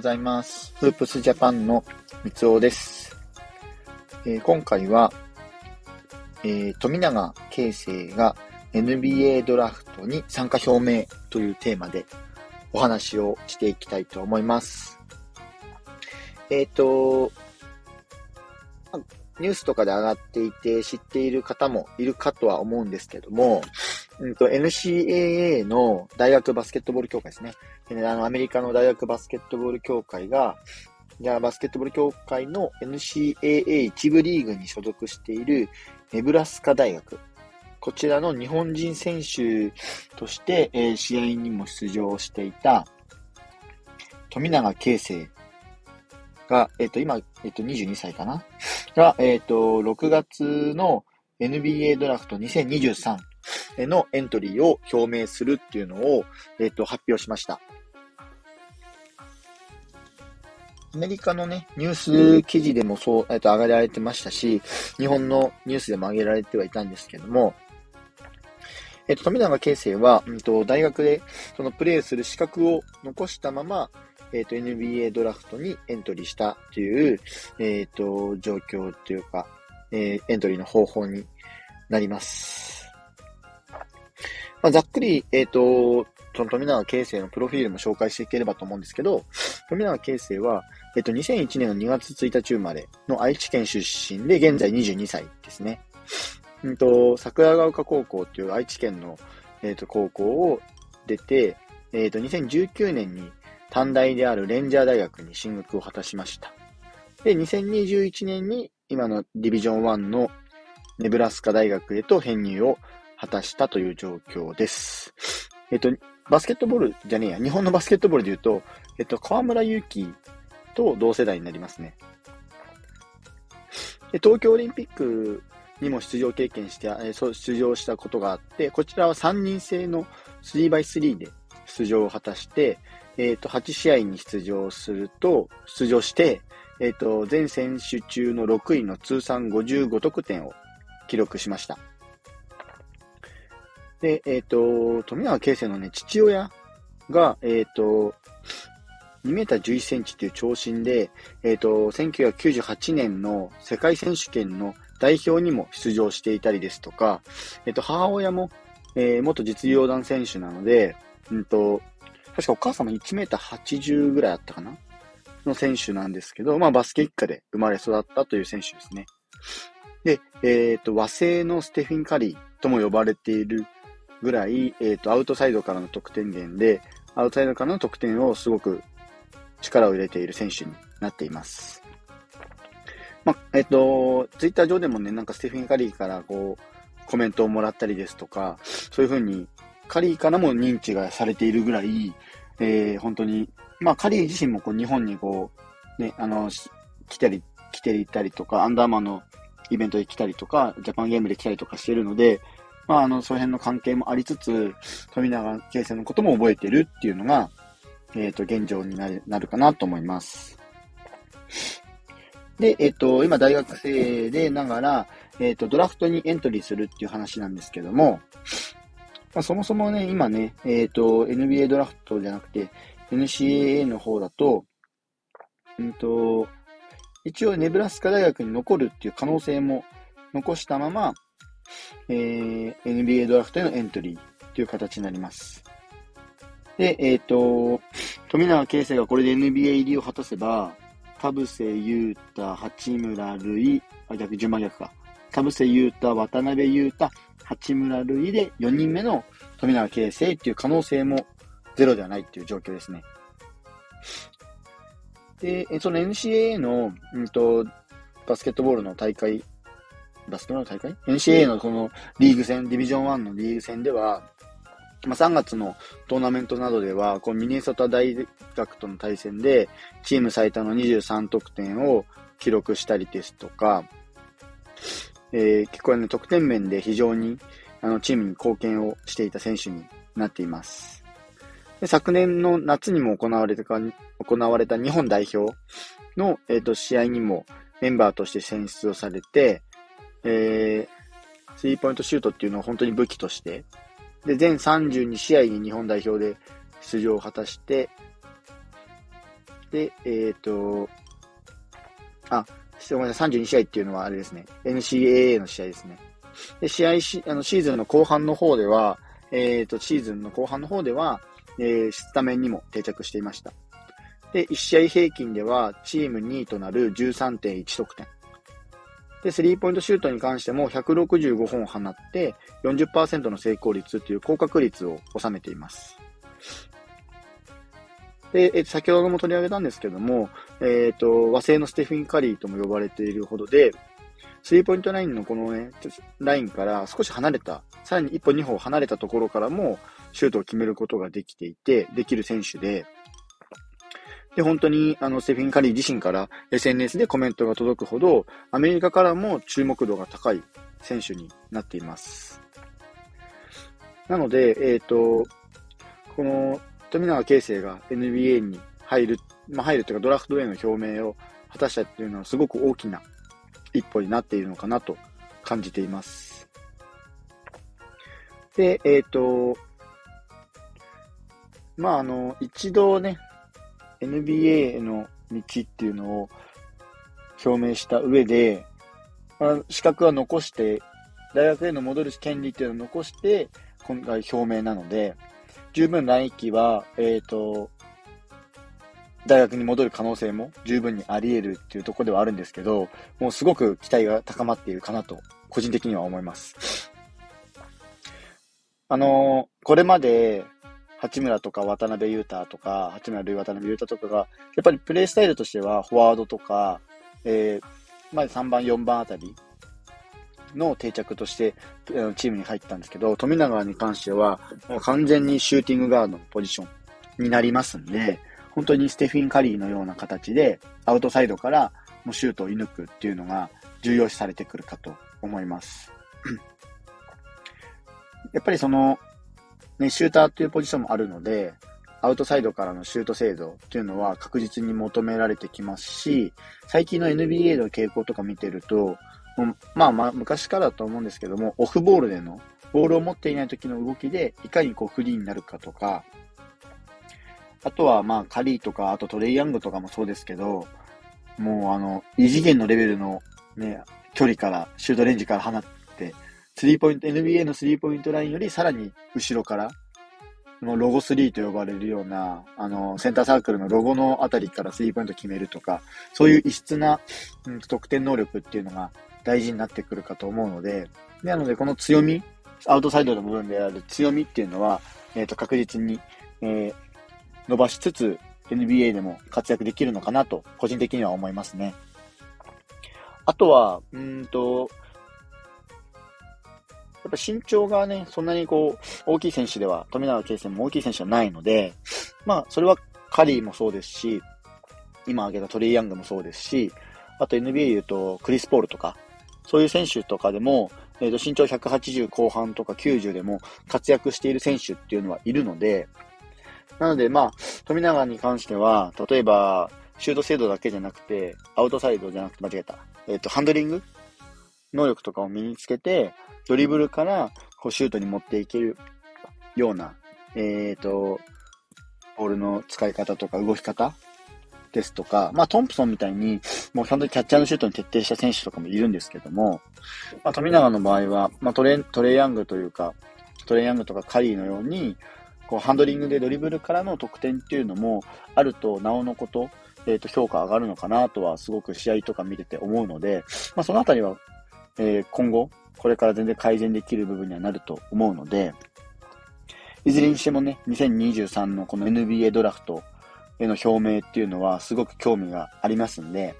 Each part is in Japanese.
ございます。フープスジャパンの三尾です。えー、今回は、えー、富永啓生が NBA ドラフトに参加表明というテーマでお話をしていきたいと思います。えっ、ー、と、ニュースとかで上がっていて知っている方もいるかとは思うんですけども、うんと、NCAA の大学バスケットボール協会ですね。あの、アメリカの大学バスケットボール協会が、じゃあバスケットボール協会の NCAA 一部リーグに所属しているネブラスカ大学。こちらの日本人選手として、えー、試合にも出場していた富永啓生が、えっ、ー、と、今、えっ、ー、と、22歳かな？が、えっ、と、6月の NBA ドラフト2023のエントリーを表明するっていうのを、えっ、と、発表しました。アメリカのね、ニュース記事でもそう、えっ、と、上げられてましたし、日本のニュースでも上げられてはいたんですけども、えっ、と、富永啓生は、うんと、大学で、そのプレーする資格を残したまま、えっ、と、NBA ドラフトにエントリーしたという、えっ、と、状況というか、えー、エントリーの方法になります。まあ、ざっくり、えっ、ー、と、その富永啓生のプロフィールも紹介していければと思うんですけど、富永啓生は、えっ、ー、と、2001年の2月1日生まれの愛知県出身で、現在22歳ですね。うんと、桜ヶ丘高校という愛知県の、えっ、ー、と、高校を出て、えっ、と、2019年に短大であるレンジャー大学に進学を果たしました。で、2021年に今のディビジョン1のネブラスカ大学へと編入を果たしたという状況です。えっと、バスケットボールじゃねえや、日本のバスケットボールで言うと、えっと、河村勇輝と同世代になりますね。で東京オリンピックにも出場経験して、え出場したことがあって、こちらは3人制の 3x3 で出場を果たして、えっ、と、8試合に出場すると、出場して、えっ、と、全選手中の6位の通算55得点を記録しました。で、えっ、ー、と、富永啓生のね、父親が、えっ、ー、と、2メーター11センチという長身で、えっ、ー、と、1998年の世界選手権の代表にも出場していたりですとか、えっ、と、母親も、え、元実業団選手なので、うんと、確かお母様1メーター80ぐらいあったかな？の選手なんですけど、まあバスケ一家で生まれ育ったという選手ですね。で、えっ、と、和製のステフィン・カリーとも呼ばれているぐらい、えっ、ー、と、アウトサイドからの得点源で、アウトサイドからの得点をすごく力を入れている選手になっています。まえっ、ー、と、ツイッター上でもね、なんかステフィン・カリーからこう、コメントをもらったりですとか、そういうふうに、カリーからも認知がされているぐらい、えー、本当に、まあ、カリー自身もこう日本にこう、ね、あの、来たり、来ていたりとか、アンダーマンのイベントで来たりとか、ジャパンゲームで来たりとかしているので、まあ、あの、その辺の関係もありつつ、富永啓生のことも覚えてるっていうのが、えっ、ー、と、現状になるなるかなと思います。で、えっ、ー、と、今大学生でながら、えっ、ー、と、ドラフトにエントリーするっていう話なんですけども、まあ、そもそもね、今ね、えっ、と、NBA ドラフトじゃなくて、NCAA の方だと、うんと、一応ネブラスカ大学に残るっていう可能性も残したまま、えー、NBA ドラフトへのエントリーという形になります。で、えっ、ー、と、富永啓生がこれで NBA 入りを果たせば、田臥勇太、八村塁、あ、逆、順番逆か。田臥勇太、渡辺勇太、八村塁で4人目の富永啓生っていう可能性もゼロではないっていう状況ですね。で、その NCAA の、うんと、バスケットボールの大会バスケの大会 ?NCA のこのリーグ戦、ディビジョン1のリーグ戦では、まあ、3月のトーナメントなどでは、こうミネソタ大学との対戦で、チーム最多の23得点を記録したりですとか、えー、結構ね、得点面で非常にあのチームに貢献をしていた選手になっています。で昨年の夏にも行われた行われた日本代表の、えーと試合にもメンバーとして選出をされて、えー、スリーポイントシュートっていうのを本当に武器として、で、全32試合に日本代表で出場を果たして、で、えっ、ー、と、あ、ごめんなさい、32試合っていうのはあれですね。NCAA の試合ですね。で、試合し、あの、シーズンの後半の方では、えっ、ー、と、シーズンの後半の方では、えー、スタメンにも定着していました。で、1試合平均では、チーム2位となる13.1得点。で、スリーポイントシュートに関しても165本放って40%の成功率という高確率を収めています。で、え先ほども取り上げたんですけども、えっ、ー、と、和製のステフィン・カリーとも呼ばれているほどで、スリーポイントラインのこのね、ラインから少し離れた、さらに1歩2歩離れたところからもシュートを決めることができていて、できる選手で、で、本当に、あの、ステフィン・カリー自身から SNS でコメントが届くほど、アメリカからも注目度が高い選手になっています。なので、えっ、ー、と、この富永啓生が NBA に入る、まあ、入るというかドラフトへの表明を果たしたっていうのはすごく大きな一歩になっているのかなと感じています。で、えっ、ー、と、まあ、あの、一度ね、NBA への道っていうのを表明した上で、まあ、資格は残して、大学への戻る権利っていうのを残して、今回表明なので、十分来期は、えっ、ー、と、大学に戻る可能性も十分にあり得るっていうところではあるんですけど、もうすごく期待が高まっているかなと、個人的には思います。あの、これまで、八村とか渡辺裕太とか、八村塁渡辺裕太とかが、やっぱりプレイスタイルとしては、フォワードとか、えー、まあ3番、4番あたりの定着として、チームに入ったんですけど、富永に関しては、もう完全にシューティングガードのポジションになりますんで、本当にステフィン・カリーのような形で、アウトサイドからもうシュートを射抜くっていうのが重要視されてくるかと思います。やっぱりその、ね、シューターっていうポジションもあるので、アウトサイドからのシュート精度っていうのは確実に求められてきますし、最近の NBA の傾向とか見てると、まあまあ昔からだと思うんですけども、オフボールでの、ボールを持っていない時の動きで、いかにこうフリーになるかとか、あとはまあカリーとか、あとトレイヤングとかもそうですけど、もうあの、異次元のレベルのね、距離から、シュートレンジから放っ、スリーポイント、NBA のスリーポイントラインよりさらに後ろから、のロゴ3と呼ばれるような、あの、センターサークルのロゴのあたりからスリーポイント決めるとか、そういう異質な、うん、得点能力っていうのが大事になってくるかと思うので、なのでこの強み、アウトサイドの部分である強みっていうのは、えっ、ー、と、確実に、えー、伸ばしつつ、NBA でも活躍できるのかなと、個人的には思いますね。あとは、うんと、ぱ身長がね、そんなにこう、大きい選手では、富永啓生も大きい選手はないので、まあ、それはカリーもそうですし、今挙げたトレイヤングもそうですし、あと NBA で言うとクリス・ポールとか、そういう選手とかでも、えー、と身長180後半とか90でも活躍している選手っていうのはいるので、なのでまあ、富永に関しては、例えば、シュート精度だけじゃなくて、アウトサイドじゃなくて間違えた。えっ、ー、と、ハンドリング能力とかを身につけて、ドリブルからこうシュートに持っていけるような、えっ、ー、と、ボールの使い方とか動き方ですとか、まあトンプソンみたいに、もう本当にキャッチャーのシュートに徹底した選手とかもいるんですけども、まあ富永の場合は、まあトレ、トレヤングというか、トレイヤングとかカリーのように、こうハンドリングでドリブルからの得点っていうのもあると、なおのこと、えっ、ー、と、評価上がるのかなとは、すごく試合とか見てて思うので、まあそのあたりは、えー、今後、これから全然改善できる部分にはなると思うので、いずれにしてもね、2023のこの NBA ドラフトへの表明っていうのはすごく興味がありますんで、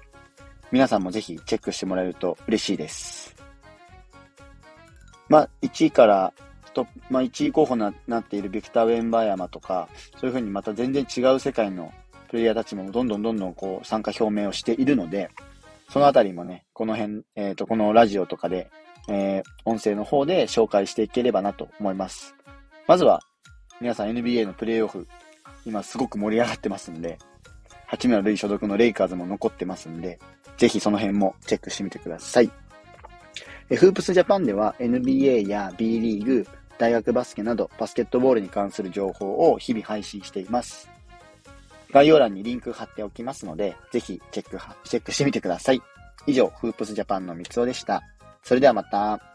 皆さんもぜひチェックしてもらえると嬉しいです。まあ、1位からと、まあ、1位候補になっているビクター・ウェンバーヤマとか、そういうふうにまた全然違う世界のプレイヤーたちもどんどんどんどんこう参加表明をしているので、そのあたりもね、この辺、えっ、ー、と、このラジオとかでえー、音声の方で紹介していければなと思います。まずは、皆さん NBA のプレイオフ、今すごく盛り上がってますんで、八村塁所属のレイカーズも残ってますんで、ぜひその辺もチェックしてみてください。えフープスジャパンでは NBA や B リーグ、大学バスケなどバスケットボールに関する情報を日々配信しています。概要欄にリンク貼っておきますので、ぜひチェック、チェックしてみてください。以上、フープスジャパンの三つおでした。それではまた。